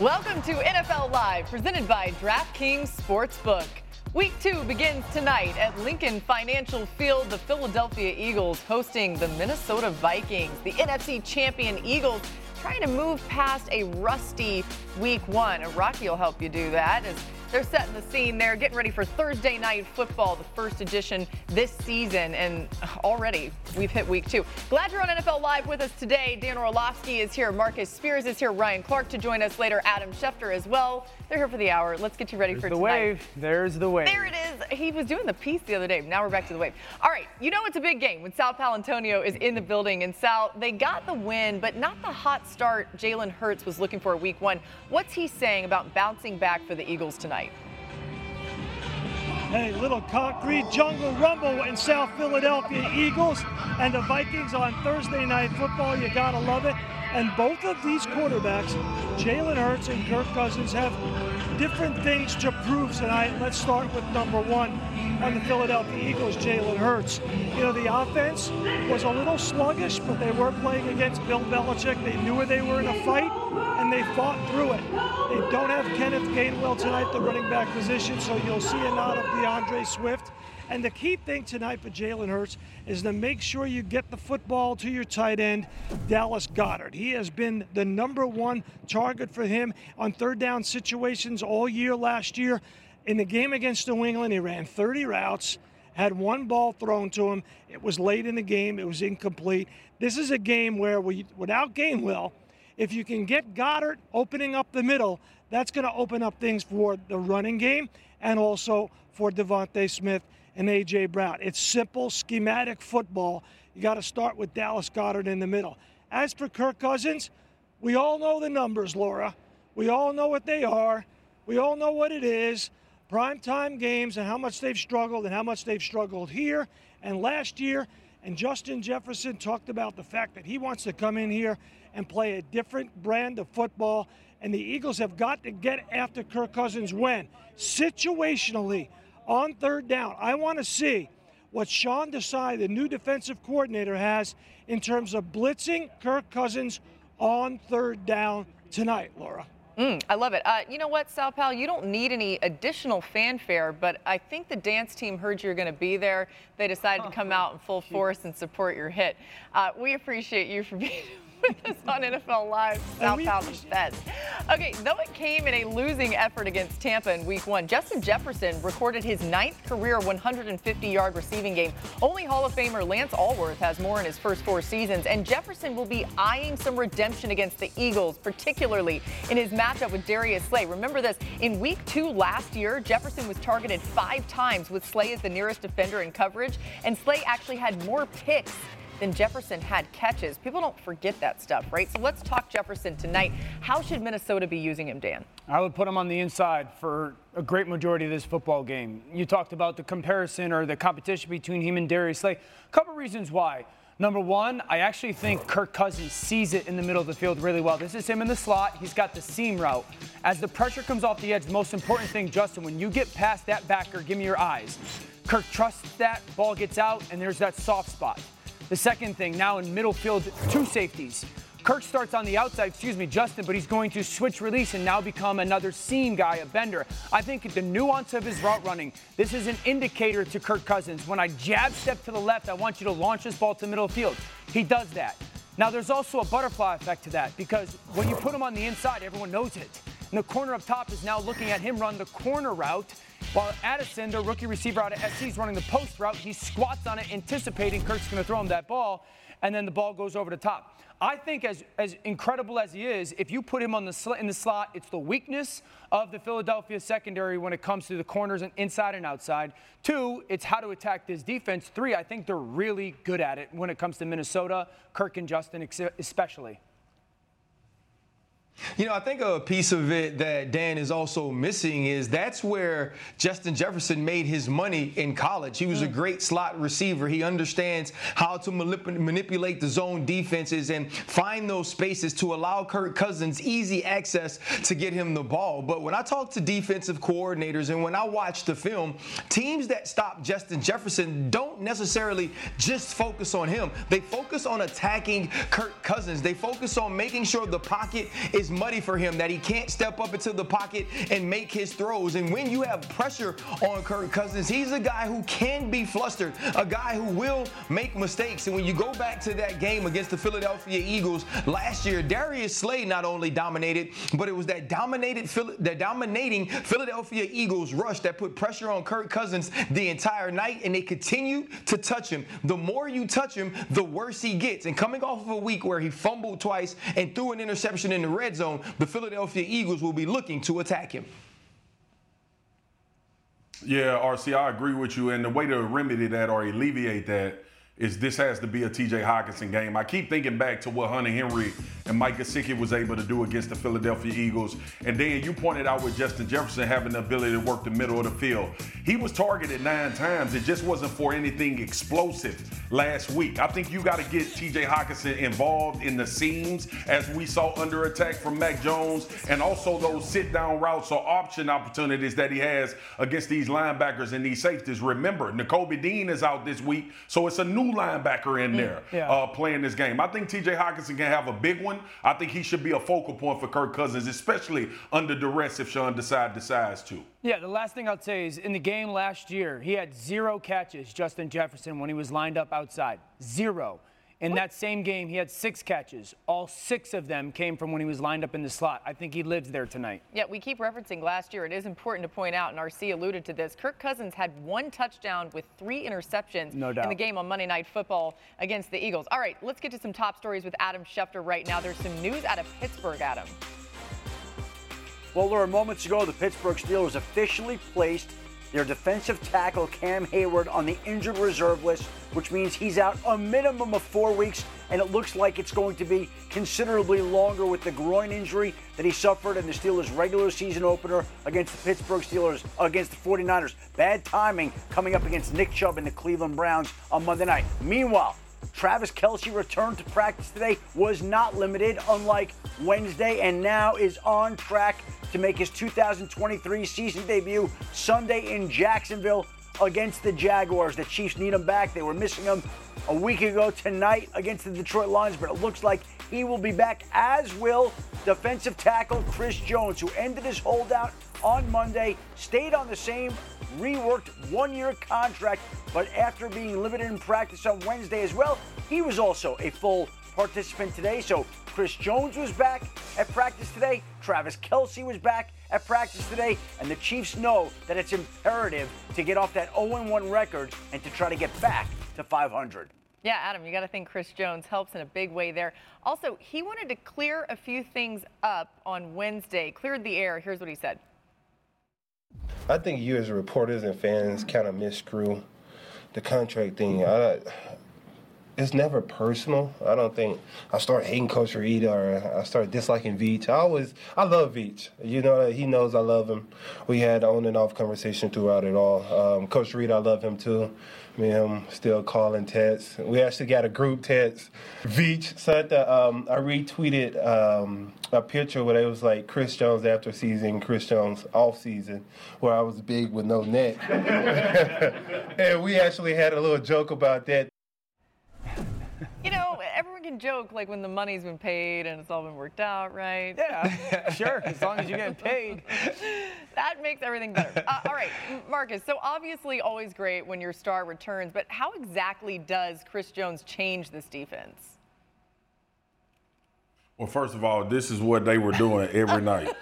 Welcome to NFL Live, presented by DraftKings Sportsbook. Week two begins tonight at Lincoln Financial Field. The Philadelphia Eagles hosting the Minnesota Vikings. The NFC champion Eagles trying to move past a rusty week one. Rocky will help you do that as they're setting the scene there, getting ready for Thursday night football, the first edition this season. And already we've hit week two. Glad you're on NFL Live with us today. Dan Orlovsky is here. Marcus Spears is here. Ryan Clark to join us later. Adam Schefter as well. They're here for the hour. Let's get you ready There's for the tonight. wave. There's the wave. There it is. He was doing the piece the other day. Now we're back to the wave. All right, you know it's a big game when Sal Paolantonio is in the building. And Sal, they got the win, but not the hot start Jalen Hurts was looking for at week one. What's he saying about bouncing back for the Eagles tonight? Hey, little concrete jungle rumble in South Philadelphia Eagles and the Vikings on Thursday night football. You gotta love it. And both of these quarterbacks, Jalen Hurts and Kirk Cousins, have different things to prove tonight. Let's start with number one on the Philadelphia Eagles, Jalen Hurts. You know, the offense was a little sluggish, but they were playing against Bill Belichick. They knew they were in a fight, and they fought through it. They don't have Kenneth Gainwell tonight, the running back position, so you'll see a nod of D'Andre Swift. And the key thing tonight for Jalen Hurts is to make sure you get the football to your tight end, Dallas Goedert. He has been the number one target for him on third down situations all year last year. In the game against New England, he ran 30 routes, had one ball thrown to him. It was late in the game, it was incomplete. This is a game where, we, without Gainwell, if you can get Goedert opening up the middle, that's going to open up things for the running game and also for DeVonta Smith and A.J. Brown. It's simple, schematic football. You got to start with Dallas Goedert in the middle. As for Kirk Cousins, we all know the numbers, Laura. We all know what they are. We all know what it is. Primetime games and how much they've struggled and how much they've struggled here and last year. And Justin Jefferson talked about the fact that he wants to come in here and play a different brand of football. And the Eagles have got to get after Kirk Cousins when? Situationally, on third down. I want to see what Sean Desai, the new defensive coordinator, has in terms of blitzing Kirk Cousins on third down tonight, Laura. Mm, I love it. Uh, you know what, Sal Pal? You don't need any additional fanfare, but I think the dance team heard you were going to be there. They decided to come out in full force and support your hit. Uh, we appreciate you for being with us on NFL Live. Pal the best. Okay, though it came in a losing effort against Tampa in week one, Justin Jefferson recorded his ninth career 150 yard receiving game. Only Hall of Famer Lance Alworth has more in his first four seasons, and Jefferson will be eyeing some redemption against the Eagles, particularly in his matchup with Darius Slay. Remember this in week two last year, Jefferson was targeted five times with Slay as the nearest defender in coverage, and Slay actually had more picks than Jefferson had catches. People don't forget that stuff, right? So let's talk Jefferson tonight. How should Minnesota be using him, Dan? I would put him on the inside for a great majority of this football game. You talked about the comparison or the competition between him and Darius Slay. A couple reasons why. Number one, I actually think Kirk Cousins sees it in the middle of the field really well. This is him in the slot. He's got the seam route. As the pressure comes off the edge, the most important thing, Justin, when you get past that backer, give me your eyes. Kirk trusts that, ball gets out, and there's that soft spot. The second thing, now in middle field, two safeties. Kirk starts on the outside, excuse me, Justin, but he's going to switch release and now become another seam guy, a bender. I think the nuance of his route running, this is an indicator to Kirk Cousins. When I jab step to the left, I want you to launch this ball to middle field. He does that. Now, there's also a butterfly effect to that because when you put him on the inside, everyone knows it. And the corner up top is now looking at him run the corner route while Addison, the rookie receiver out of SC, is running the post route. He squats on it, anticipating Kirk's going to throw him that ball, and then the ball goes over the top. I think, as, as incredible as he is, if you put him on the sl- in the slot, it's the weakness of the Philadelphia secondary when it comes to the corners and inside and outside. Two, it's how to attack this defense. Three, I think they're really good at it when it comes to Minnesota, Kirk and Justin especially. You know, I think a piece of it that Dan is also missing is that's where Justin Jefferson made his money in college. He was a mm. great slot receiver. He understands how to manip- manipulate the zone defenses and find those spaces to allow Kirk Cousins easy access to get him the ball. But when I talk to defensive coordinators and when I watch the film, teams that stop Justin Jefferson don't necessarily just focus on him. They focus on attacking Kirk Cousins. They focus on making sure the pocket is nutty for him that he can't step up into the pocket and make his throws. And when you have pressure on Kirk Cousins, he's a guy who can be flustered, a guy who will make mistakes. And when you go back to that game against the Philadelphia Eagles last year, Darius Slay not only dominated, but it was that dominated that dominating Philadelphia Eagles rush that put pressure on Kirk Cousins the entire night, and they continued to touch him. The more you touch him, the worse he gets. And coming off of a week where he fumbled twice and threw an interception in the red zone, the Philadelphia Eagles will be looking to attack him. Yeah, RC, I agree with you. And the way to remedy that or alleviate that is this has to be a TJ Hockenson game. I keep thinking back to what Hunter Henry and Mike Gesicki was able to do against the Philadelphia Eagles. And then you pointed out with Justin Jefferson having the ability to work the middle of the field. He was targeted nine times. It just wasn't for anything explosive last week. I think you got to get TJ Hockenson involved in the seams as we saw under attack from Mac Jones and also those sit down routes or option opportunities that he has against these linebackers and these safeties. Remember, Nakobe Dean is out this week, so it's a new linebacker in mm, there yeah. uh, playing this game. I think TJ Hockenson can have a big one. I think he should be a focal point for Kirk Cousins, especially under duress if Sean decide, decides to. Yeah, the last thing I'll say is in the game last year, he had zero catches, Justin Jefferson, when he was lined up outside. Zero. In that same game, he had six catches. All six of them came from when he was lined up in the slot. I think he lives there tonight. Yeah, we keep referencing last year. It is important to point out, and RC alluded to this. Kirk Cousins had one touchdown with three interceptions no doubt. in the game on Monday Night Football against the Eagles. All right, let's get to some top stories with Adam Schefter right now. There's some news out of Pittsburgh, Adam. Well, Laura, moments ago, the Pittsburgh Steelers officially placed their defensive tackle Cam Heyward on the injured reserve list, which means he's out a minimum of four weeks, and it looks like it's going to be considerably longer with the groin injury that he suffered in the Steelers' regular season opener against the Pittsburgh Steelers, against the 49ers. Bad timing coming up against Nick Chubb and the Cleveland Browns on Monday night. Meanwhile, Travis Kelce returned to practice today, was not limited, unlike Wednesday, and now is on track to make his 2023 season debut Sunday in Jacksonville against the Jaguars. The Chiefs need him back. They were missing him a week ago tonight against the Detroit Lions, but it looks like he will be back, as will defensive tackle Chris Jones, who ended his holdout on Monday, stayed on the same reworked one year contract, but after being limited in practice on Wednesday as well, he was also a full participant today. So Chris Jones was back at practice today. Travis Kelce was back at practice today. And the Chiefs know that it's imperative to get off that 0 1 record and to try to get back to 500. Yeah, Adam, you got to think Chris Jones helps in a big way there. Also, he wanted to clear a few things up on Wednesday, cleared the air. Here's what he said. I think you as reporters and fans kind of misscrew the contract thing. I, it's never personal. I don't think I start hating Coach Reid or I start disliking Veach. I always I love Veach. You know he knows I love him. We had on and off conversation throughout it all. Um, Coach Reid, I love him too. Me and him still calling texts. We actually got a group text. Veach said that um, I retweeted um, a picture where it was like Chris Jones after season, Chris Jones off season, where I was big with no neck. and we actually had a little joke about that. You know, everyone can joke like when the money's been paid and it's all been worked out, right? Yeah, sure, as long as you're getting paid. that makes everything better. Uh, all right, Marcus, so obviously always great when your star returns, but how exactly does Chris Jones change this defense? Well, first of all, this is what they were doing every night.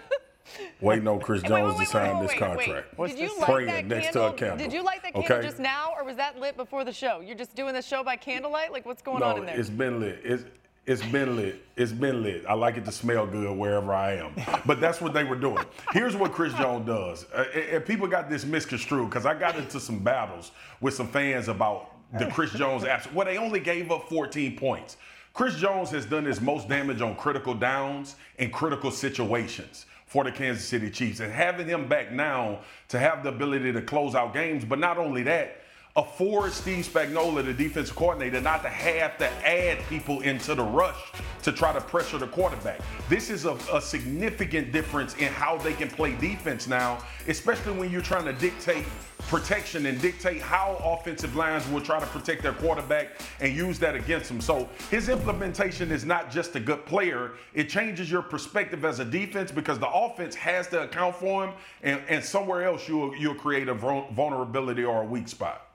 Waiting on Chris Jones wait, wait, wait, to sign this contract. Did you light that next candle? to a candle. Did you light that candle okay? just now, or was that lit before the show? You're just doing the show by candlelight? Like, what's going no, on in there? it's been lit. It's, it's been lit. It's been lit. I like it to smell good wherever I am. But that's what they were doing. Here's what Chris Jones does. Uh, and people got this misconstrued because I got into some battles with some fans about the Chris Jones absence. Well, they only gave up 14 points. Chris Jones has done his most damage on critical downs and critical situations for the Kansas City Chiefs. And having him back now to have the ability to close out games, but not only that, afford Steve Spagnuolo, the defensive coordinator, not to have to add people into the rush to try to pressure the quarterback. This is a, a, significant difference in how they can play defense now, especially when you're trying to dictate protection and dictate how offensive lines will try to protect their quarterback and use that against them. So his implementation is not just a good player, it changes your perspective as a defense because the offense has to account for him, and, and somewhere else you'll, you'll create a vulnerability or a weak spot.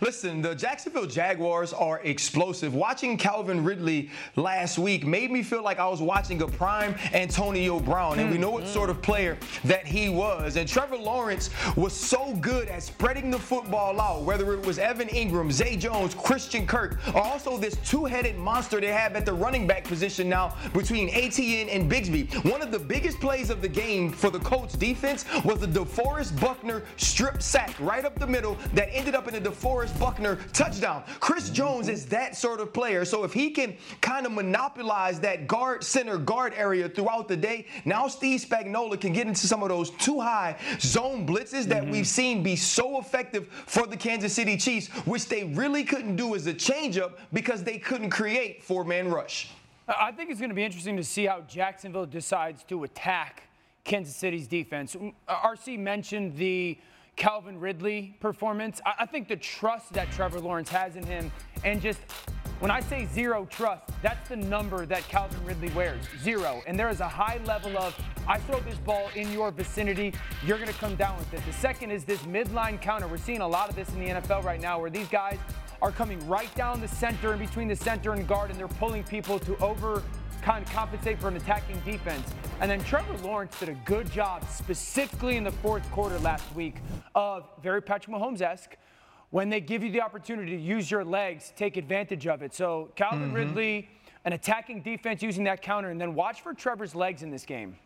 Listen, the Jacksonville Jaguars are explosive. Watching Calvin Ridley last week made me feel like I was watching a prime Antonio Brown, and we mm, know what mm. sort of player that he was. And Trevor Lawrence was so good at spreading the football out, whether it was Evan Engram, Zay Jones, Christian Kirk, or also this two-headed monster they have at the running back position now between Etienne and Bigsby. One of the biggest plays of the game for the Colts defense was the DeForest Buckner strip sack right up the middle that ended up in the DeForest DeForest Buckner touchdown. Chris Jones is that sort of player. So if he can kind of monopolize that guard center guard area throughout the day, now Steve Spagnuolo can get into some of those too high zone blitzes that mm-hmm. we've seen be so effective for the Kansas City Chiefs, which they really couldn't do as a changeup because they couldn't create four-man rush. I think it's going to be interesting to see how Jacksonville decides to attack Kansas City's defense. RC mentioned the Calvin Ridley performance. I, I think the trust that Trevor Lawrence has in him, and just when I say zero trust, that's the number that Calvin Ridley wears zero. And there is a high level of, I throw this ball in your vicinity, you're going to come down with it. The second is this midline counter. We're seeing a lot of this in the NFL right now where these guys are coming right down the center and between the center and guard, and they're pulling people to over kind of compensate for an attacking defense. And then Trevor Lawrence did a good job, specifically in the fourth quarter last week, of very Patrick Mahomes esque. When they give you the opportunity to use your legs, take advantage of it. So Calvin mm-hmm. Ridley, an attacking defense using that counter, and then watch for Trevor's legs in this game.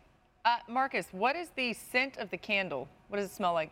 Uh, Marcus, what is the scent of the candle? What does it smell like?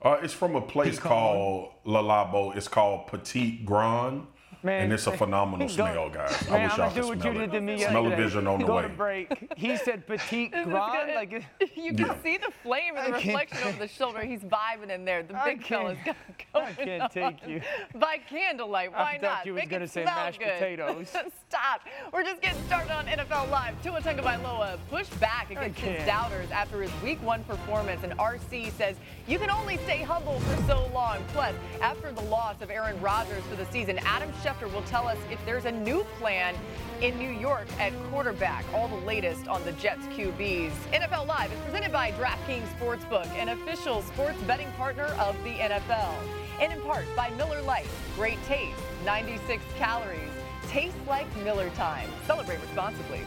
Uh, it's from a place called Le Labo. It's called Petit Grand. Man, and it's a phenomenal smell, guys. Man, I wish y'all could smell you it. Did to me Smell-o-vision on the go way. To break. He said petite grand. Like you can yeah. see the flame and the reflection over the shoulder. He's vibing in there. The big fella's going I can't take you. By candlelight, why I not? thought you was going to say mashed good. potatoes. Stop. We're just getting started on NFL Live. Tua Tagovailoa pushed back against his doubters after his Week One performance, and RC says you can only stay humble for so long. Plus, after the loss of Aaron Rodgers for the season, Adam Schefter will tell us if there's a new plan in New York at quarterback. All the latest on the Jets QBs. NFL Live is presented by DraftKings Sportsbook, an official sports betting partner of the NFL. And in part by Miller Lite. Great taste, 96 calories. Tastes like Miller time. Celebrate responsibly.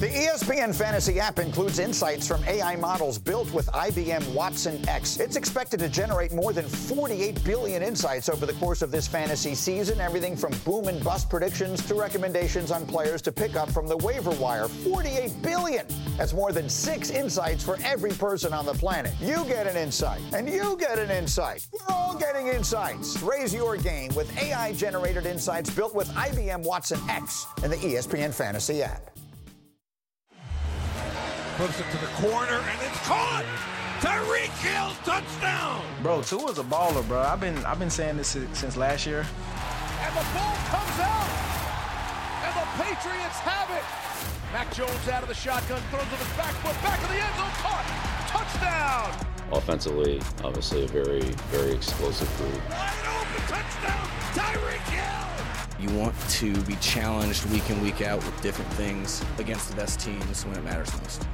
The ESPN Fantasy app includes insights from AI models built with IBM Watson X. It's expected to generate more than 48 billion insights over the course of this fantasy season, everything from boom and bust predictions to recommendations on players to pick up from the waiver wire. 48 billion! That's more than six insights for every person on the planet. You get an insight, and you get an insight. We're all getting insights. Raise your game with AI generated insights built with IBM Watson X and the ESPN Fantasy app. Puts it to the corner, and it's caught. Tyreek Hill touchdown. Bro, Tua's a baller, bro. I've been I've been saying this since last year. And the ball comes out, and the Patriots have it. Mac Jones out of the shotgun, throws it his back foot, back of the end zone, caught. touchdown! Offensively, obviously a very, very explosive group. Wide open touchdown, Tyreek Hill! You want to be challenged week in, week out with different things against the best teams when it matters most.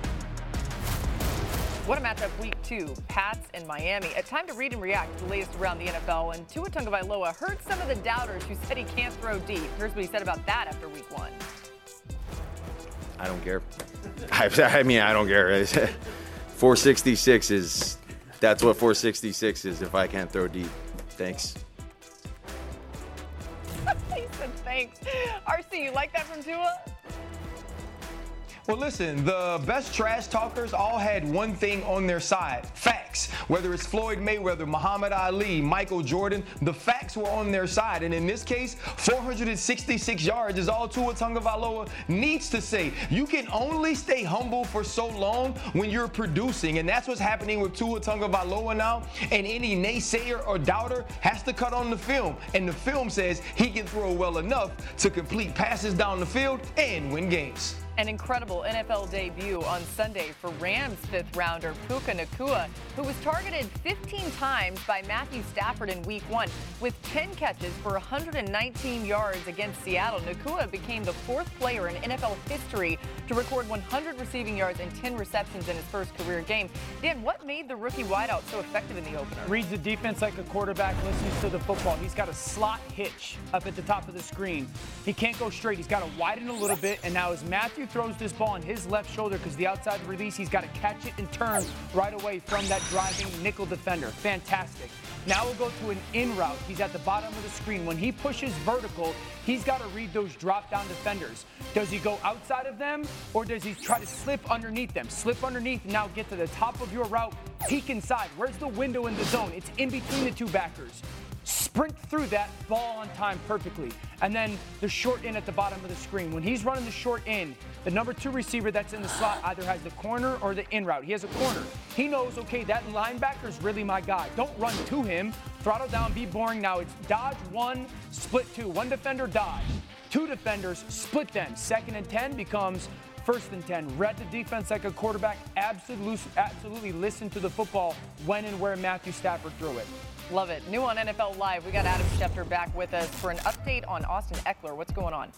What a matchup week two, Pats and Miami. A time to read and react to the latest around the NFL. And Tua Tagovailoa heard some of the doubters who said he can't throw deep. Here's what he said about that after week one. I don't care. I, I mean, I don't care. 466 is that's what 466 is if I can't throw deep. Thanks. he said thanks. RC, you like that from Tua? Well, listen, the best trash talkers all had one thing on their side facts. Whether it's Floyd Mayweather, Muhammad Ali, Michael Jordan, the facts were on their side. And in this case, 466 yards is all Tua Tagovailoa needs to say. You can only stay humble for so long when you're producing. And that's what's happening with Tua Tagovailoa now. And any naysayer or doubter has to cut on the film. And the film says he can throw well enough to complete passes down the field and win games. An incredible NFL debut on Sunday for Rams fifth rounder Puka Nacua, who was targeted 15 times by Matthew Stafford in week one. With 10 catches for 119 yards against Seattle, Nacua became the fourth player in NFL history to record 100 receiving yards and 10 receptions in his first career game. Dan, what made the rookie wideout so effective in the opener? Reads the defense like a quarterback, listens to the football. He's got a slot hitch up at the top of the screen. He can't go straight. He's got to widen a little bit, and now as Matthew throws this ball on his left shoulder because the outside release, he's got to catch it and turn right away from that driving nickel defender. Fantastic. Now we'll go to an in route. He's at the bottom of the screen. When he pushes vertical, he's got to read those drop down defenders. Does he go outside of them or does he try to slip underneath them? Slip underneath, now get to the top of your route, peek inside. Where's the window in the zone? It's in between the two backers sprint through that ball on time perfectly. And then the short in at the bottom of the screen. When he's running the short in, the number two receiver that's in the slot either has the corner or the in route. He has a corner. He knows, okay, that linebacker is really my guy. Don't run to him. Throttle down, be boring. Now it's dodge one, split two. One defender, dodge. Two defenders, split them. Second and 10 becomes First and 10. Read the defense like a quarterback. Absolutely, absolutely listen to the football when and where Matthew Stafford threw it. Love it. New on NFL Live, we got Adam Schefter back with us for an update on Austin Ekeler. What's going on?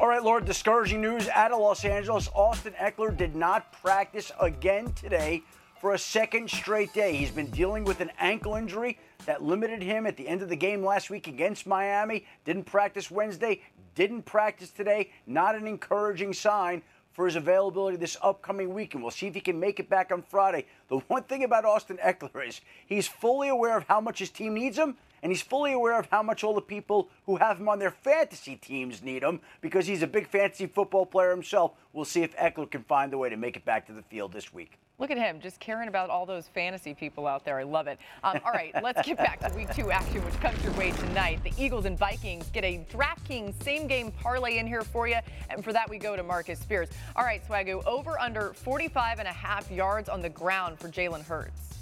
All right, Lord, discouraging news out of Los Angeles. Austin Ekeler did not practice again today for a second straight day. He's been dealing with an ankle injury that limited him at the end of the game last week against Miami. Didn't practice Wednesday, didn't practice today. Not an encouraging sign for his availability this upcoming week, and we'll see if he can make it back on Friday. The one thing about Austin Ekeler is he's fully aware of how much his team needs him, and he's fully aware of how much all the people who have him on their fantasy teams need him because he's a big fantasy football player himself. We'll see if Ekeler can find a way to make it back to the field this week. Look at him, just caring about all those fantasy people out there. I love it. Um, all right, let's get back to week two action, which comes your way tonight. The Eagles and Vikings get a DraftKings same game parlay in here for you. And for that, we go to Marcus Spears. All right, Swago, over under 45 and a half yards on the ground for Jalen Hurts.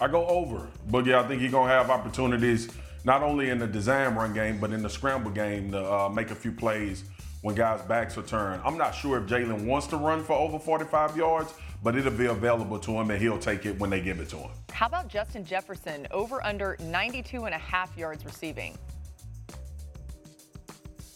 I go over. Boogie, I think he's going to have opportunities not only in the design run game, but in the scramble game to uh, make a few plays when guys' backs are turned. I'm not sure if Jalen wants to run for over 45 yards, but it'll be available to him and he'll take it when they give it to him. How about Justin Jefferson over under 92 and a half yards receiving?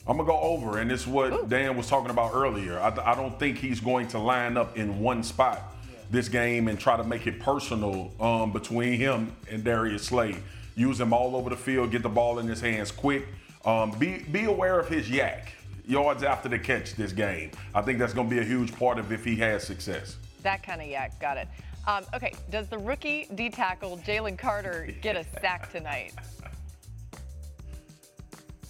I'm gonna go over, and it's what Ooh. Dan was talking about earlier. I, I, don't think he's going to line up in one spot this game and try to make it personal um, between him and Darius Slay. Use him all over the field, get the ball in his hands quick. Um, be be aware of his YAC yards after the catch this game. I think that's going to be a huge part of if he has success. That kind of YAC, got it. Um, okay, does the rookie D tackle Jalen Carter get a sack tonight?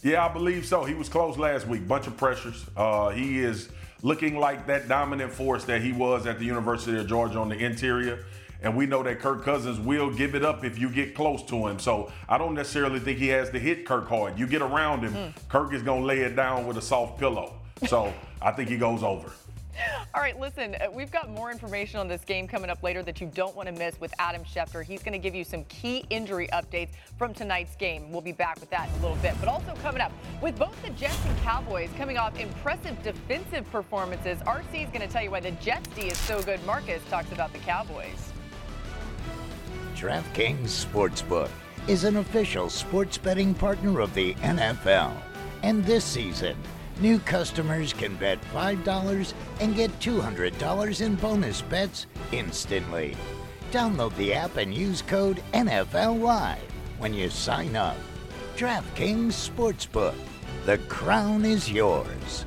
Yeah, I believe so. He was close last week. Bunch of pressures. Uh, he is looking like that dominant force that he was at the University of Georgia on the interior. And we know that Kirk Cousins will give it up if you get close to him. So I don't necessarily think he has to hit Kirk hard. You get around him, mm. Kirk is going to lay it down with a soft pillow. So I think he goes over. All right, listen, uh, we've got more information on this game coming up later that you don't want to miss with Adam Schefter. He's going to give you some key injury updates from tonight's game. We'll be back with that in a little bit. But also coming up, with both the Jets and Cowboys coming off impressive defensive performances, RC is going to tell you why the Jets D is so good. Marcus talks about the Cowboys. DraftKings Sportsbook is an official sports betting partner of the NFL. And this season, New customers can bet $5 and get $200 in bonus bets instantly. Download the app and use code NFL Live when you sign up. DraftKings Sportsbook. The crown is yours.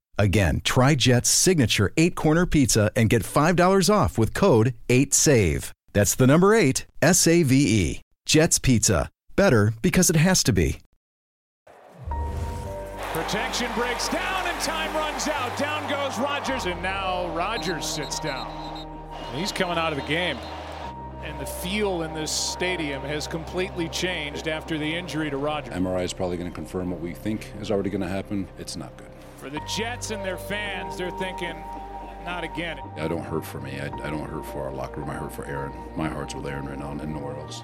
Again, try Jet's signature eight corner pizza and get $5 off with code 8SAVE. That's the number eight, S A V E. Jet's Pizza. Better because it has to be. Protection breaks down and time runs out. Down goes Rodgers, and now Rodgers sits down. He's coming out of the game. And the feel in this stadium has completely changed after the injury to Rodgers. MRI is probably going to confirm what we think is already going to happen. It's not good. For the Jets and their fans, they're thinking, not again. I don't hurt for me. I, I don't hurt for our locker room. I hurt for Aaron. My heart's with Aaron right now and nowhere else.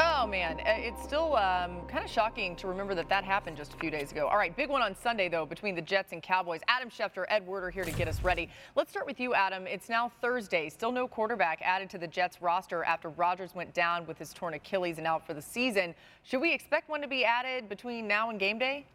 Oh man, uh, it's still um, kind of shocking to remember that that happened just a few days ago. All right, big one on Sunday though between the Jets and Cowboys. Adam Schefter, Ed Werder here to get us ready. Let's start with you, Adam. It's now Thursday. Still no quarterback added to the Jets roster after Rodgers went down with his torn Achilles and out for the season. Should we expect one to be added between now and game day?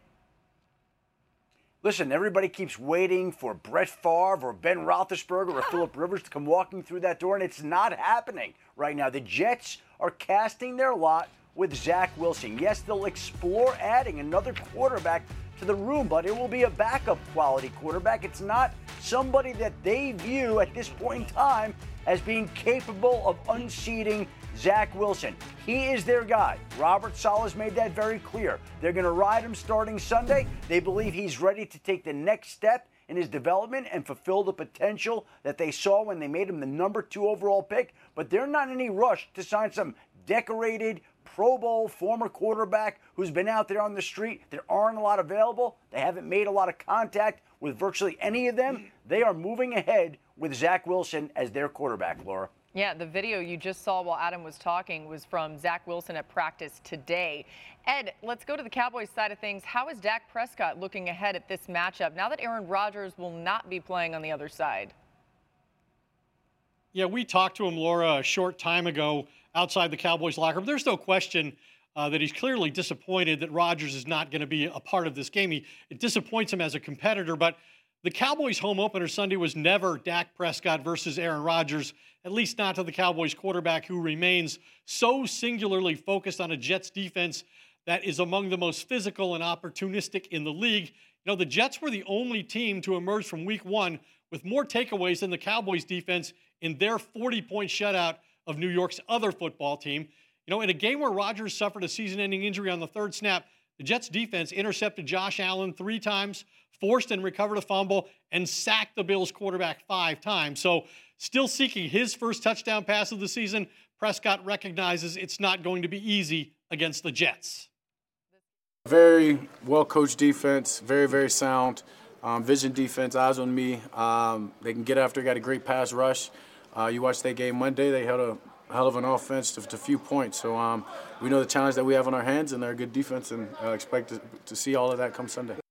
Listen, everybody keeps waiting for Brett Favre or Ben Roethlisberger or Philip Rivers to come walking through that door, and it's not happening right now. The Jets are casting their lot with Zach Wilson. Yes, they'll explore adding another quarterback to the room, but it will be a backup quality quarterback. It's not somebody that they view at this point in time as being capable of unseating Zach Wilson. He is their guy. Robert Saleh's made that very clear. They're going to ride him starting Sunday. They believe he's ready to take the next step in his development and fulfill the potential that they saw when they made him the number two overall pick. But they're not in any rush to sign some decorated Pro Bowl former quarterback who's been out there on the street. There aren't a lot available. They haven't made a lot of contact with virtually any of them. They are moving ahead with Zach Wilson as their quarterback, Laura. Yeah, the video you just saw while Adam was talking was from Zach Wilson at practice today. Ed, let's go to the Cowboys side of things. How is Dak Prescott looking ahead at this matchup now that Aaron Rodgers will not be playing on the other side? Yeah, we talked to him, Laura, a short time ago outside the Cowboys locker room. There's no question uh, that he's clearly disappointed that Rodgers is not going to be a part of this game. He, it disappoints him as a competitor, but the Cowboys' home opener Sunday was never Dak Prescott versus Aaron Rodgers, at least not to the Cowboys quarterback who remains so singularly focused on a Jets defense that is among the most physical and opportunistic in the league. You know, the Jets were the only team to emerge from week one with more takeaways than the Cowboys defense in their 40 point shutout of New York's other football team. You know, in a game where Rodgers suffered a season ending injury on the third snap, the Jets defense intercepted Josh Allen three times, forced and recovered a fumble, and sacked the Bills quarterback five times. So, still seeking his first touchdown pass of the season, Prescott recognizes it's not going to be easy against the Jets. Very well coached defense, very, very sound. Um, vision defense, eyes on me. Um, they can get after, got a great pass rush. Uh, you watched that game Monday, they had a hell of an offense to, to few points. So um, we know the challenge that we have on our hands, and they're a good defense, and uh, expect to, to see all of that come Sunday.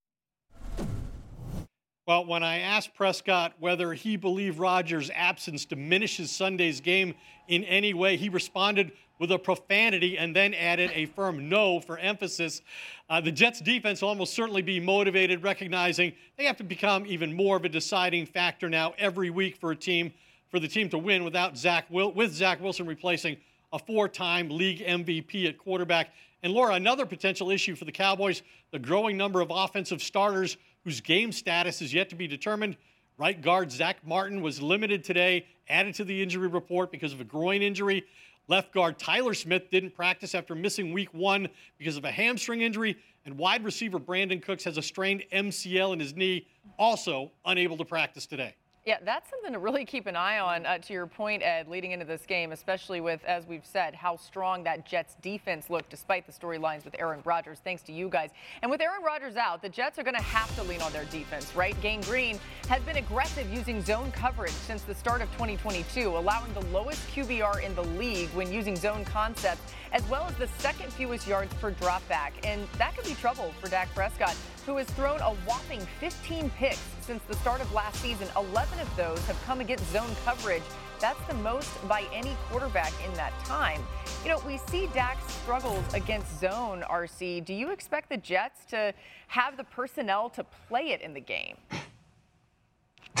Well, when I asked Prescott whether he believed Rodgers' absence diminishes Sunday's game in any way, he responded with a profanity and then added a firm no for emphasis. Uh, the Jets defense will almost certainly be motivated, recognizing they have to become even more of a deciding factor now every week for a team for the team to win without Zach Wil- with Zach Wilson replacing a four-time league MVP at quarterback. And Laura, another potential issue for the Cowboys: the growing number of offensive starters whose game status is yet to be determined. Right guard Zack Martin was limited today, added to the injury report because of a groin injury. Left guard Tyler Smith didn't practice after missing week one because of a hamstring injury. And wide receiver Brandin Cooks has a strained MCL in his knee, also unable to practice today. Yeah, that's something to really keep an eye on. Uh, to your point, Ed, leading into this game, especially with, as we've said, how strong that Jets defense looked despite the storylines with Aaron Rodgers, thanks to you guys. And with Aaron Rodgers out, the Jets are going to have to lean on their defense, right? Gang Green has been aggressive using zone coverage since the start of 2022, allowing the lowest QBR in the league when using zone concepts, as well as the second fewest yards per dropback. And that could be trouble for Dak Prescott, who has thrown a whopping 15 picks since the start of last season. 11 of those have come against zone coverage. That's the most by any quarterback in that time. You know, we see Dak's struggles against zone, RC. Do you expect the Jets to have the personnel to play it in the game?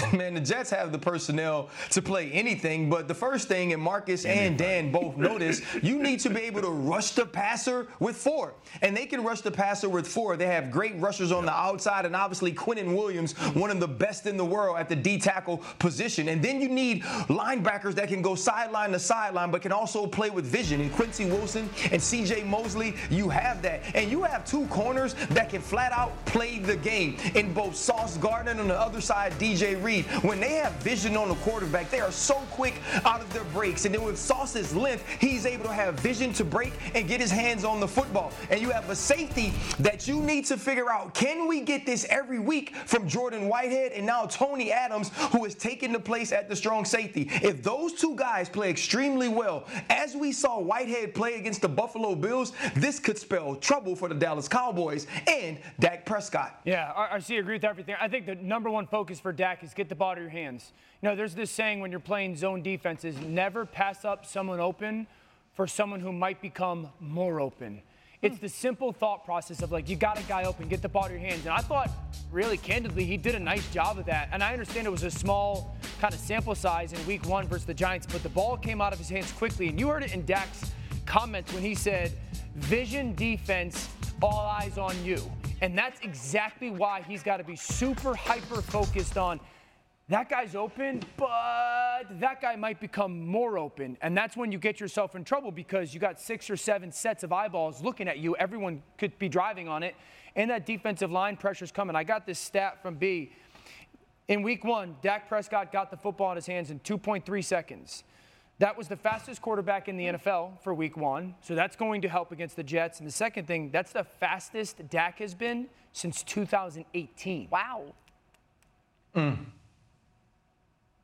Man, the Jets have the personnel to play anything, but the first thing, and Marcus and Dan both noticed, you need to be able to rush the passer with four. And they can rush the passer with four. They have great rushers on the outside, and obviously Quinnen Williams, one of the best in the world at the D tackle position. And then you need linebackers that can go sideline to sideline, but can also play with vision. And Quincy Wilson and CJ Mosley, you have that. And you have two corners that can flat out play the game. In both Sauce Gardner and on the other side, DJ Reed. When they have vision on the quarterback, they are so quick out of their breaks. And then with Sauce's length, he's able to have vision to break and get his hands on the football. And you have a safety that you need to figure out can we get this every week from Jordan Whitehead and now Tony Adams, who is taking the place at the strong safety? If those two guys play extremely well, as we saw Whitehead play against the Buffalo Bills, this could spell trouble for the Dallas Cowboys and Dak Prescott. Yeah, I, agree with everything. I think the number one focus for Dak is get the ball out of your hands. You know, there's this saying when you're playing zone defenses, never pass up someone open for someone who might become more open. It's the simple thought process of like, you got a guy open, get the ball out of your hands. And I thought, really candidly, he did a nice job of that. And I understand it was a small kind of sample size in week one versus the Giants, but the ball came out of his hands quickly. And you heard it in Dak's comments when he said, vision defense, all eyes on you. And that's exactly why he's got to be super hyper focused on that guy's open, but that guy might become more open. And that's when you get yourself in trouble because you got six or seven sets of eyeballs looking at you. Everyone could be driving on it. And that defensive line pressure's coming. I got this stat from B. In week one, Dak Prescott got the football in his hands in 2.3 seconds. That was the fastest quarterback in the NFL for week one. So that's going to help against the Jets. And the second thing, that's the fastest Dak has been since 2018. Wow. Mm.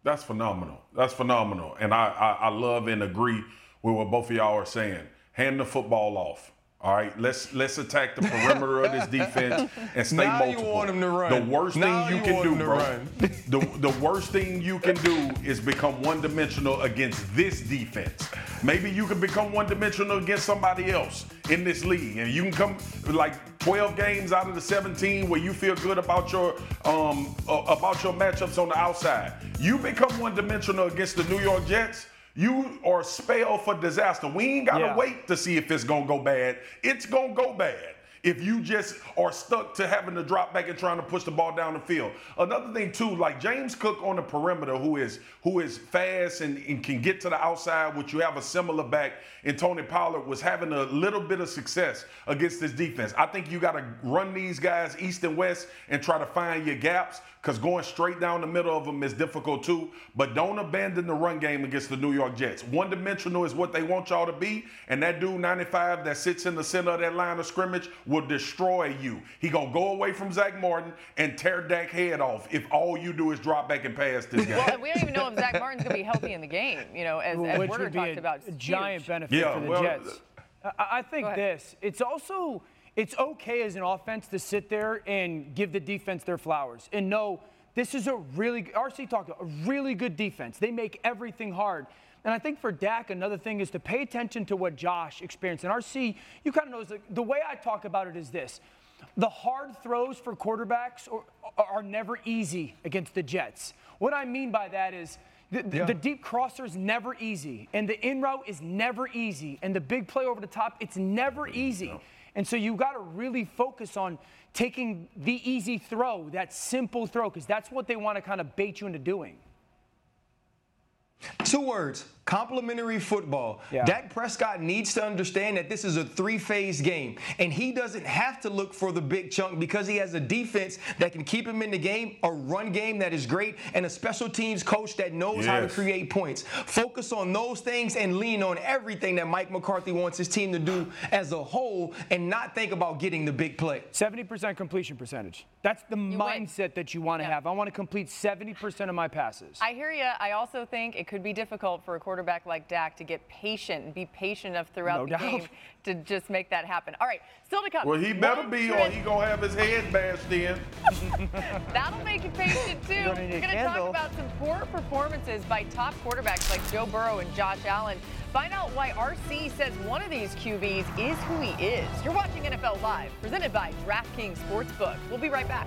That's phenomenal. That's phenomenal. And I, I, I love and agree with what both of y'all are saying. Hand the football off. All right, let's let's attack the perimeter of this defense and stay now multiple. you want him to run. The worst Now thing you, you can do, bro. run. The the worst thing you can do is become one dimensional against this defense. Maybe you can become one dimensional against somebody else in this league, and you can come like 12 games out of the 17 where you feel good about your um uh, about your matchups on the outside. You become one dimensional against the New York Jets. You are spelled for disaster. We ain't gotta Yeah. wait to see if it's gonna go bad. It's gonna go bad if you just are stuck to having to drop back and trying to push the ball down the field. Another thing too, like James Cook on the perimeter, who is who is fast and, and can get to the outside, which you have a similar back in Tony Pollard, was having a little bit of success against this defense. I think you got to run these guys east and west and try to find your gaps because going straight down the middle of them is difficult too. But don't abandon the run game against the New York Jets. One dimensional is what they want y'all to be, and that dude 95 that sits in the center of that line of scrimmage will destroy you. He gonna go away from Zack Martin and tear Dak head off if all you do is drop back and pass this guy. Well, we don't even know if Zack Martin's going to be healthy in the game, you know, as, as which Werder would be talked a, about. giant huge. benefit Yeah, for the well, Jets. I, I think this. It's also it's okay as an offense to sit there and give the defense their flowers and know this is a really RC talked about a really good defense. They make everything hard. And I think for Dak, another thing is to pay attention to what Josh experienced. And RC, you kind of know the, the way I talk about it is this: the hard throws for quarterbacks are, are never easy against the Jets. What I mean by that is. The, Yeah. the deep crosser is never easy, and the in route is never easy, and the big play over the top, it's never easy. And so you got to really focus on taking the easy throw, that simple throw, because that's what they want to kind of bait you into doing. Two words complementary football. Yeah. Dak Prescott needs to understand that this is a three phase game, and he doesn't have to look for the big chunk because he has a defense that can keep him in the game, a run game that is great, and a special teams coach that knows how to create points. Focus on those things and lean on everything that Mike McCarthy wants his team to do as a whole and not think about getting the big play. 70% completion percentage. That's the mindset that you want to have. I want to complete 70% of my passes. I hear you. I also think it could be difficult for a quarterback like Dak to get patient and be patient enough throughout No the doubt. game to just make that happen. All right, still to come. Well, he better One be, or he gonna have his head bashed in. That'll make you patient too. We're going to talk about some poor performances by top quarterbacks like Joe Burrow and Josh Allen. Find out why RC says one of these QBs is who he is. You're watching NFL Live, presented by DraftKings Sportsbook. We'll be right back.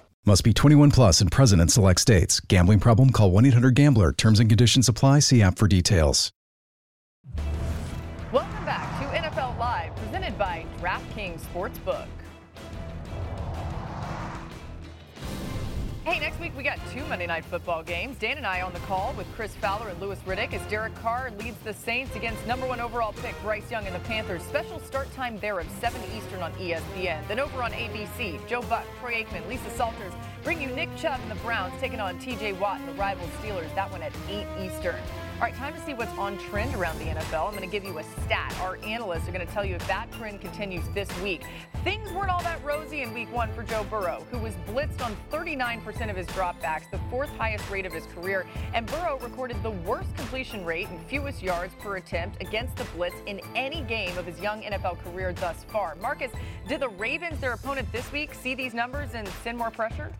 Must be 21 plus and present in select states. Gambling problem? Call 1 800 Gambler. Terms and conditions apply. See app for details. Welcome back to NFL Live, presented by DraftKings Sportsbook. Hey, next week we got two Monday Night Football games. Dan and I on the call with Chris Fowler and Louis Riddick as Derek Carr leads the Saints against number one overall pick Bryce Young and the Panthers. Special start time there of 7 Eastern on ESPN. Then over on ABC, Joe Buck, Troy Aikman, Lisa Salters bring you Nick Chubb and the Browns taking on TJ Watt and the rival Steelers. That one at 8 Eastern. All right, time to see what's on trend around the NFL. I'm going to give you a stat. Our analysts are going to tell you if that trend continues this week. Things weren't all that rosy in week one for Joe Burrow, who was blitzed on 39% of his dropbacks, the fourth highest rate of his career. And Burrow recorded the worst completion rate and fewest yards per attempt against the blitz in any game of his young NFL career thus far. Marcus, did the Ravens, their opponent this week, see these numbers and send more pressure?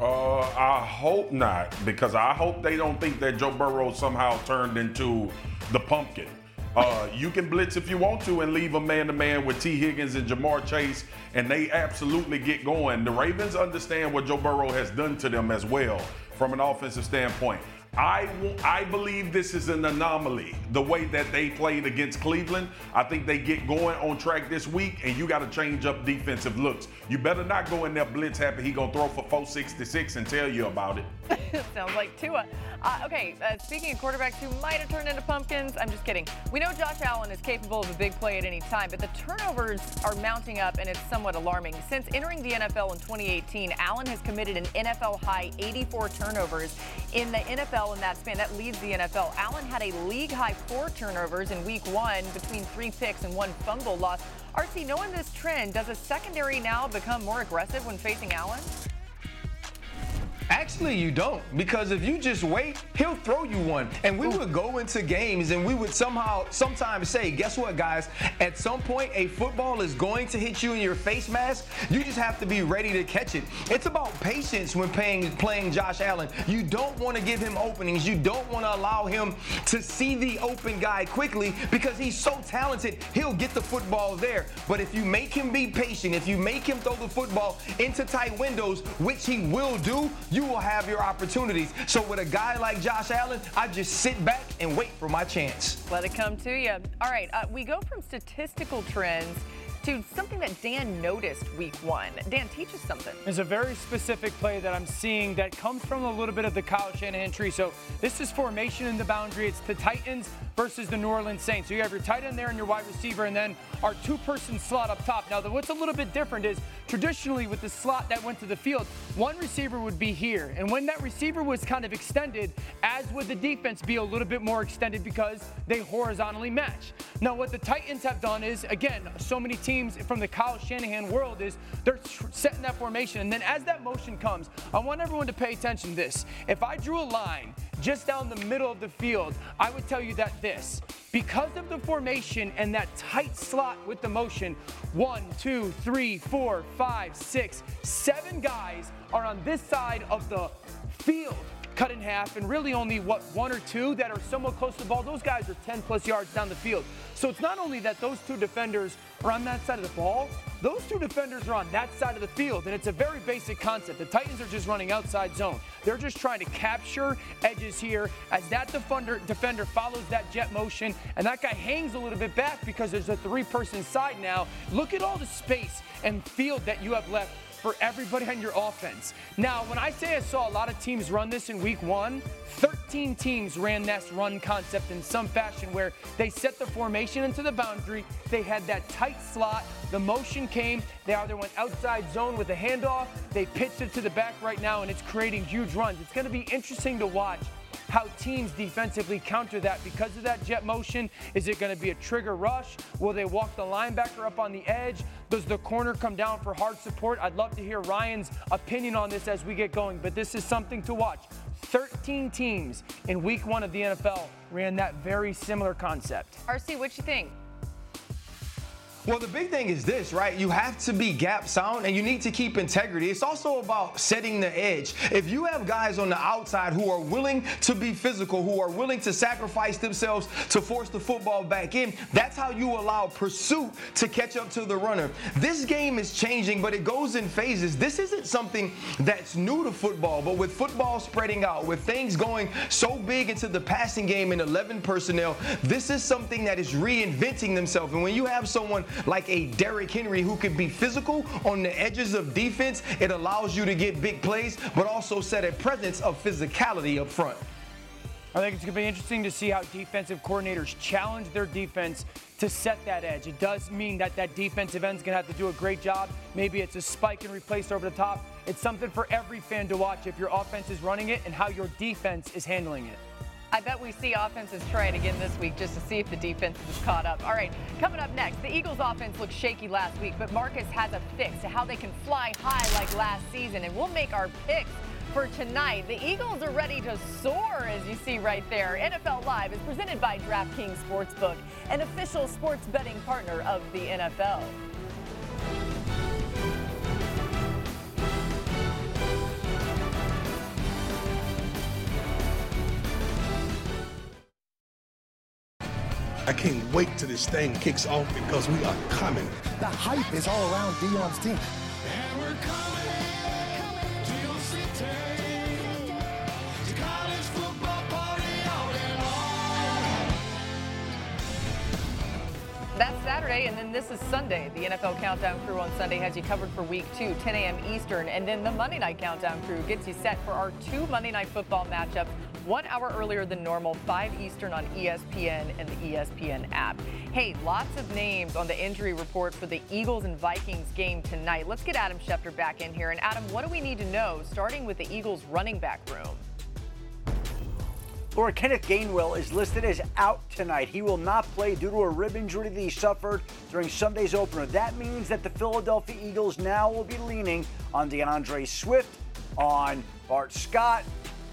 Uh, I hope not, because I hope they don't think that Joe Burrow somehow turned into the pumpkin. Uh, you can blitz if you want to and leave a man to man with Tee Higgins and Ja'Marr Chase, and they absolutely get going. The Ravens understand what Joe Burrow has done to them as well from an offensive standpoint. I, I believe this is an anomaly. The way that they played against Cleveland, I think they get going on track this week, and you got to change up defensive looks. You better not go in there blitz happy. He gonna throw for 466 and tell you about it. Sounds like Tua. Uh, okay, uh, speaking of quarterbacks who might have turned into pumpkins, I'm just kidding. We know Josh Allen is capable of a big play at any time, but the turnovers are mounting up and it's somewhat alarming. Since entering the NFL in 2018, Allen has committed an NFL high 84 turnovers in the NFL in that span. That leads the NFL. Allen had a league high four turnovers in week one between three picks and one fumble loss. RC, knowing this trend, does a secondary now become more aggressive when facing Allen? Actually, you don't, because if you just wait, he'll throw you one. And we would go into games and we would somehow, sometimes say, guess what, guys? At some point, a football is going to hit you in your face mask. You just have to be ready to catch it. It's about patience when playing, playing Josh Allen. You don't want to give him openings. You don't want to allow him to see the open guy quickly because he's so talented. He'll get the football there. But if you make him be patient, if you make him throw the football into tight windows, which he will do, you will have your opportunities. So with a guy like Josh Allen, I just sit back and wait for my chance. Let it come to you. All right, uh, we go from statistical trends to something that Dan noticed week one. Dan, teach us something. There's a very specific play that I'm seeing that comes from a little bit of the Kyle Shanahan tree. So this is formation in the boundary. It's the Titans versus the New Orleans Saints. So you have your tight end there and your wide receiver, and then our two-person slot up top. Now, what's a little bit different is traditionally with the slot that went to the field, one receiver would be here, and when that receiver was kind of extended, as would the defense be a little bit more extended because they horizontally match. Now, what the Titans have done is, again, so many teams from the Kyle Shanahan world is they're setting that formation, and then as that motion comes, I want everyone to pay attention to this. If I drew a line just down the middle of the field, I would tell you that this. Because of the formation and that tight slot with the motion, one, two, three, four, five, six, seven guys are on this side of the field cut in half, and really only what one or two that are somewhat close to the ball. Those guys are 10 plus yards down the field. So it's not only that those two defenders are on that side of the ball, those two defenders are on that side of the field, and it's a very basic concept. The Titans are just running outside zone. They're just trying to capture edges here as that defender defender follows that jet motion, and that guy hangs a little bit back because there's a three-person side now. Look at all the space and field that you have left for everybody on your offense. Now, when I say I saw a lot of teams run this in week one, 13 teams ran this run concept in some fashion where they set the formation into the boundary, they had that tight slot, the motion came, they either went outside zone with a handoff, they pitched it to the back right now, and it's creating huge runs. It's going to be interesting to watch how teams defensively counter that because of that jet motion. Is it going to be a trigger rush? Will they walk the linebacker up on the edge? Does the corner come down for hard support? I'd love to hear Ryan's opinion on this as we get going, but this is something to watch. 13 teams in week one of the NFL ran that very similar concept. RC, what you think? Well, the big thing is this, right? You have to be gap sound and you need to keep integrity. It's also about setting the edge. If you have guys on the outside who are willing to be physical, who are willing to sacrifice themselves to force the football back in, that's how you allow pursuit to catch up to the runner. This game is changing, but it goes in phases. This isn't something that's new to football, but with football spreading out, with things going so big into the passing game in 11 personnel, this is something that is reinventing themselves. And when you have someone like a Derrick Henry who could be physical on the edges of defense. It allows you to get big plays, but also set a presence of physicality up front. I think it's going to be interesting to see how defensive coordinators challenge their defense to set that edge. It does mean that that defensive end's going to have to do a great job. Maybe it's a spike and replace over the top. It's something for every fan to watch if your offense is running it and how your defense is handling it. I bet we see offenses try it again this week just to see if the defense is caught up. All right, coming up next, the Eagles offense looked shaky last week, but Marcus has a fix to how they can fly high like last season, and we'll make our picks for tonight. The Eagles are ready to soar, as you see right there. NFL Live is presented by DraftKings Sportsbook, an official sports betting partner of the NFL. I can't wait till this thing kicks off because we are coming. The hype is all around Deion's team. That's And then this is Sunday. The NFL Countdown Crew on Sunday has you covered for week two, 10 a.m. Eastern, and then the Monday Night Countdown Crew gets you set for our two Monday Night Football matchups one hour earlier than normal, 5 Eastern on ESPN and the ESPN app. Hey, lots of names on the injury report for the Eagles and Vikings game tonight. Let's get Adam Schefter back in here. And Adam, what do we need to know, starting with the Eagles running back room? Laura, Kenneth Gainwell is listed as out tonight. He will not play due to a rib injury that he suffered during Sunday's opener. That means that the Philadelphia Eagles now will be leaning on D'Andre Swift, on Bart Scott,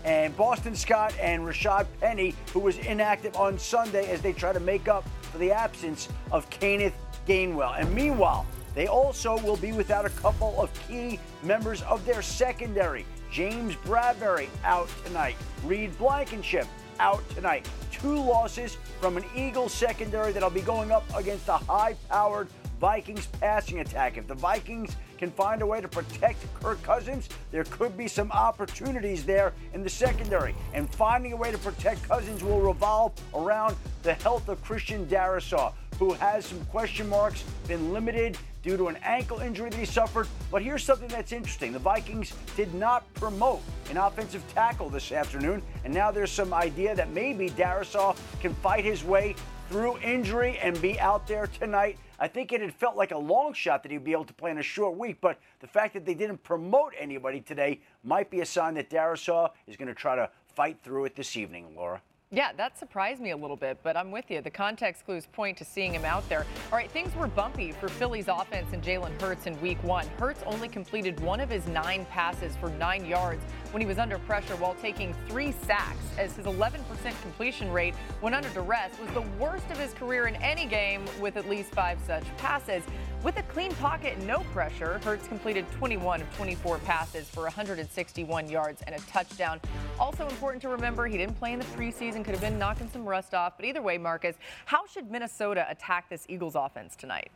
and Boston Scott and Rashaad Penny, who was inactive on Sunday as they try to make up for the absence of Kenneth Gainwell. And meanwhile, they also will be without a couple of key members of their secondary. James Bradberry out tonight. Reed Blankenship out tonight. Two losses from an Eagles secondary that'll be going up against a high powered Vikings passing attack. If the Vikings can find a way to protect Kirk Cousins, there could be some opportunities there in the secondary. And finding a way to protect Cousins will revolve around the health of Christian Darrisaw. who has some question marks, been limited due to an ankle injury that he suffered. But here's something that's interesting the Vikings did not promote an offensive tackle this afternoon, and now there's some idea that maybe Darrisaw can fight his way through injury and be out there tonight. I think it had felt like a long shot that he'd be able to play in a short week, but the fact that they didn't promote anybody today might be a sign that Darrisaw is going to try to fight through it this evening, Laura. Yeah, that surprised me a little bit, but I'm with you. The context clues point to seeing him out there. All right, things were bumpy for Philly's offense and Jalen Hurts in week one. Hurts only completed one of his nine passes for nine yards when he was under pressure while taking three sacks, as his 11% completion rate when under duress was the worst of his career in any game with at least five such passes. With a clean pocket no pressure, Hurts completed 21 of 24 passes for 161 yards and a touchdown. Also important to remember, he didn't play in the preseason, could have been knocking some rust off. But either way, Marcus, how should Minnesota attack this Eagles offense tonight?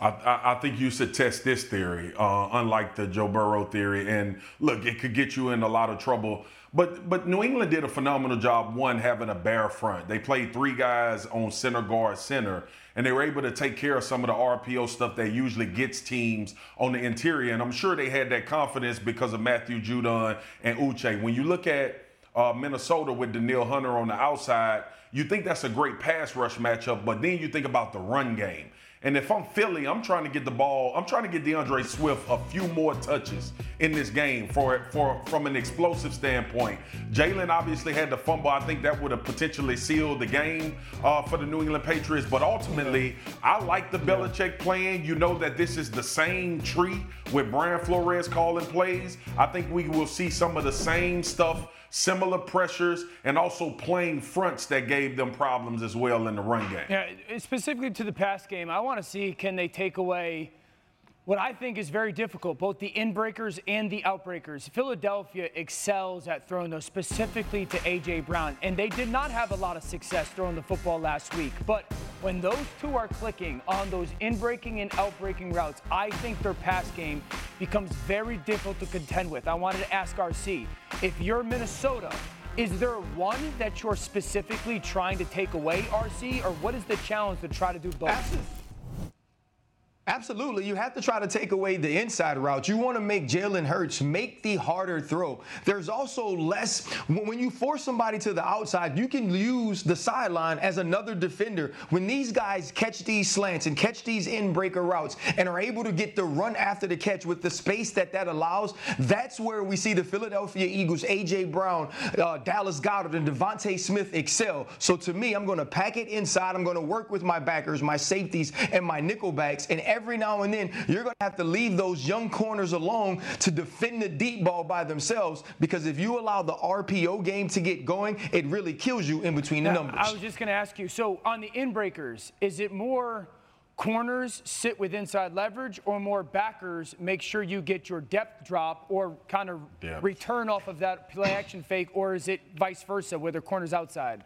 I, I, I think you should test this theory, uh, unlike the Joe Burrow theory. And look, it could get you in a lot of trouble. But but New England did a phenomenal job. One having a bare front. They played three guys on center guard center, and they were able to take care of some of the RPO stuff that usually gets teams on the interior. And I'm sure they had that confidence because of Matthew Judon and Uche. When you look at uh, Minnesota with Danielle Hunter on the outside, you think that's a great pass rush matchup, but then you think about the run game. And if I'm Philly, I'm trying to get the ball. I'm trying to get D'Andre Swift a few more touches in this game for for from an explosive standpoint. Jalen obviously had the fumble. I think that would have potentially sealed the game uh, for the New England Patriots. But ultimately, I like the Belichick plan. You know that this is the same tree with Brian Flores calling plays. I think we will see some of the same stuff similar pressures, and also playing fronts that gave them problems as well in the run game. Yeah, specifically to the pass game, I want to see can they take away what I think is very difficult, both the inbreakers and the outbreakers. Philadelphia excels at throwing those specifically to A.J. Brown, and they did not have a lot of success throwing the football last week. But when those two are clicking on those inbreaking and outbreaking routes, I think their pass game becomes very difficult to contend with. I wanted to ask RC if you're Minnesota, is there one that you're specifically trying to take away, RC, or what is the challenge to try to do both? Absolutely. You have to try to take away the inside route. You want to make Jalen Hurts make the harder throw. There's also less, when you force somebody to the outside, you can use the sideline as another defender. When these guys catch these slants and catch these in breaker routes and are able to get the run after the catch with the space that that allows, that's where we see the Philadelphia Eagles, A.J. Brown, uh, Dallas Goedert, and DeVonta Smith excel. So to me, I'm going to pack it inside. I'm going to work with my backers, my safeties, and my nickelbacks. And every now and then you're going to have to leave those young corners alone to defend the deep ball by themselves because if you allow the RPO game to get going, it really kills you in between the now, numbers. I was just going to ask you so on the inbreakers, is it more corners sit with inside leverage or more backers make sure you get your depth drop or kind of yeah. return off of that play action fake or is it vice versa where the corners outside?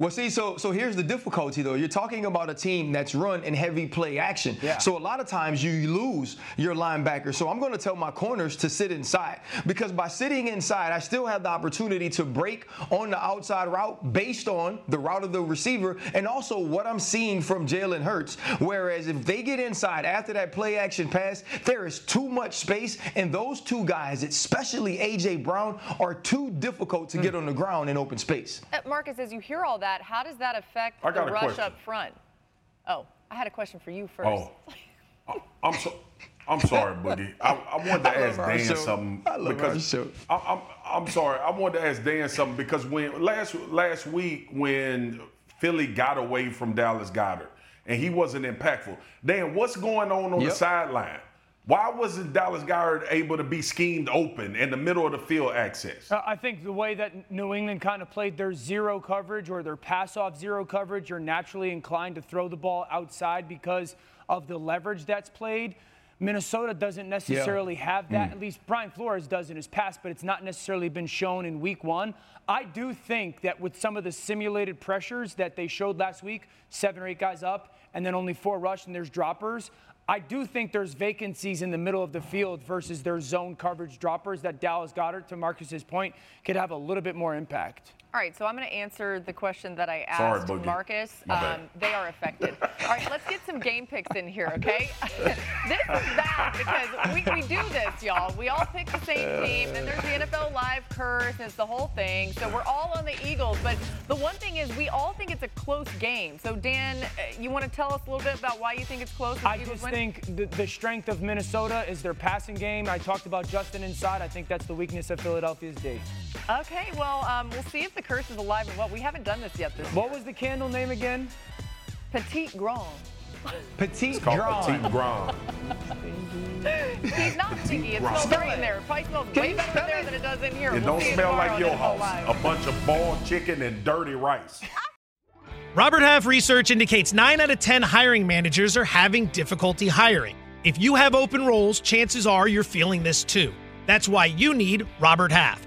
Well, see, so so here's the difficulty though. You're talking about a team that's run in heavy play action. Yeah. So a lot of times you lose your linebacker. So I'm going to tell my corners to sit inside because by sitting inside, I still have the opportunity to break on the outside route based on the route of the receiver and also what I'm seeing from Jalen Hurts. Whereas if they get inside after that play action pass, there is too much space, and those two guys, especially AJ Brown, are too difficult to mm. get on the ground in open space. Uh, Marcus, as you hear all that that, how does that affect the rush question. up front? Oh, I had a question for you first. Oh, I'm so. I'm sorry, Boogie. I, I wanted to I ask Dan show. something I because I, I'm, I'm sorry. I wanted to ask Dan something because when last last week when Philly got away from Dallas Goedert and he wasn't impactful, Dan, what's going on on yep. the sideline? Why wasn't Dallas Goedert able to be schemed open in the middle of the field access? Uh, I think the way that New England kind of played their zero coverage or their pass off zero coverage, you're naturally inclined to throw the ball outside because of the leverage that's played. Minnesota doesn't necessarily yeah. have that. Mm. At least Brian Flores does in his past, but it's not necessarily been shown in week one. I do think that with some of the simulated pressures that they showed last week, seven or eight guys up, and then only four rush and there's droppers, I do think there's vacancies in the middle of the field versus their zone coverage droppers that Dallas Goedert, to Marcus's point, could have a little bit more impact. All right, so I'm going to answer the question that I asked Boogie. Marcus. Um, they are affected. All right, let's get some game picks in here, okay? this is bad because we, we do this, y'all. We all pick the same team, and there's the NFL Live curse, and it's the whole thing. So we're all on the Eagles. But the one thing is, we all think it's a close game. So, Dan, uh, you want to tell us a little bit about why you think it's close? I Eagles just win? think the, the strength of Minnesota is their passing game. I talked about Justin inside. I think that's the weakness of Philadelphia's D. Okay, well, um, we'll see if the curse is alive and what. We haven't done this yet this What was the candle name again? Petite Grand. Petite It's Grand. Petite Grand. He's not sticky. It smells great in there. It probably smells way better in there than it does in here. It We'll don't smell like your house. A bunch of boiled chicken and dirty rice. Robert Half research indicates 9 out of 10 hiring managers are having difficulty hiring. If you have open roles, chances are you're feeling this too. That's why you need Robert Half.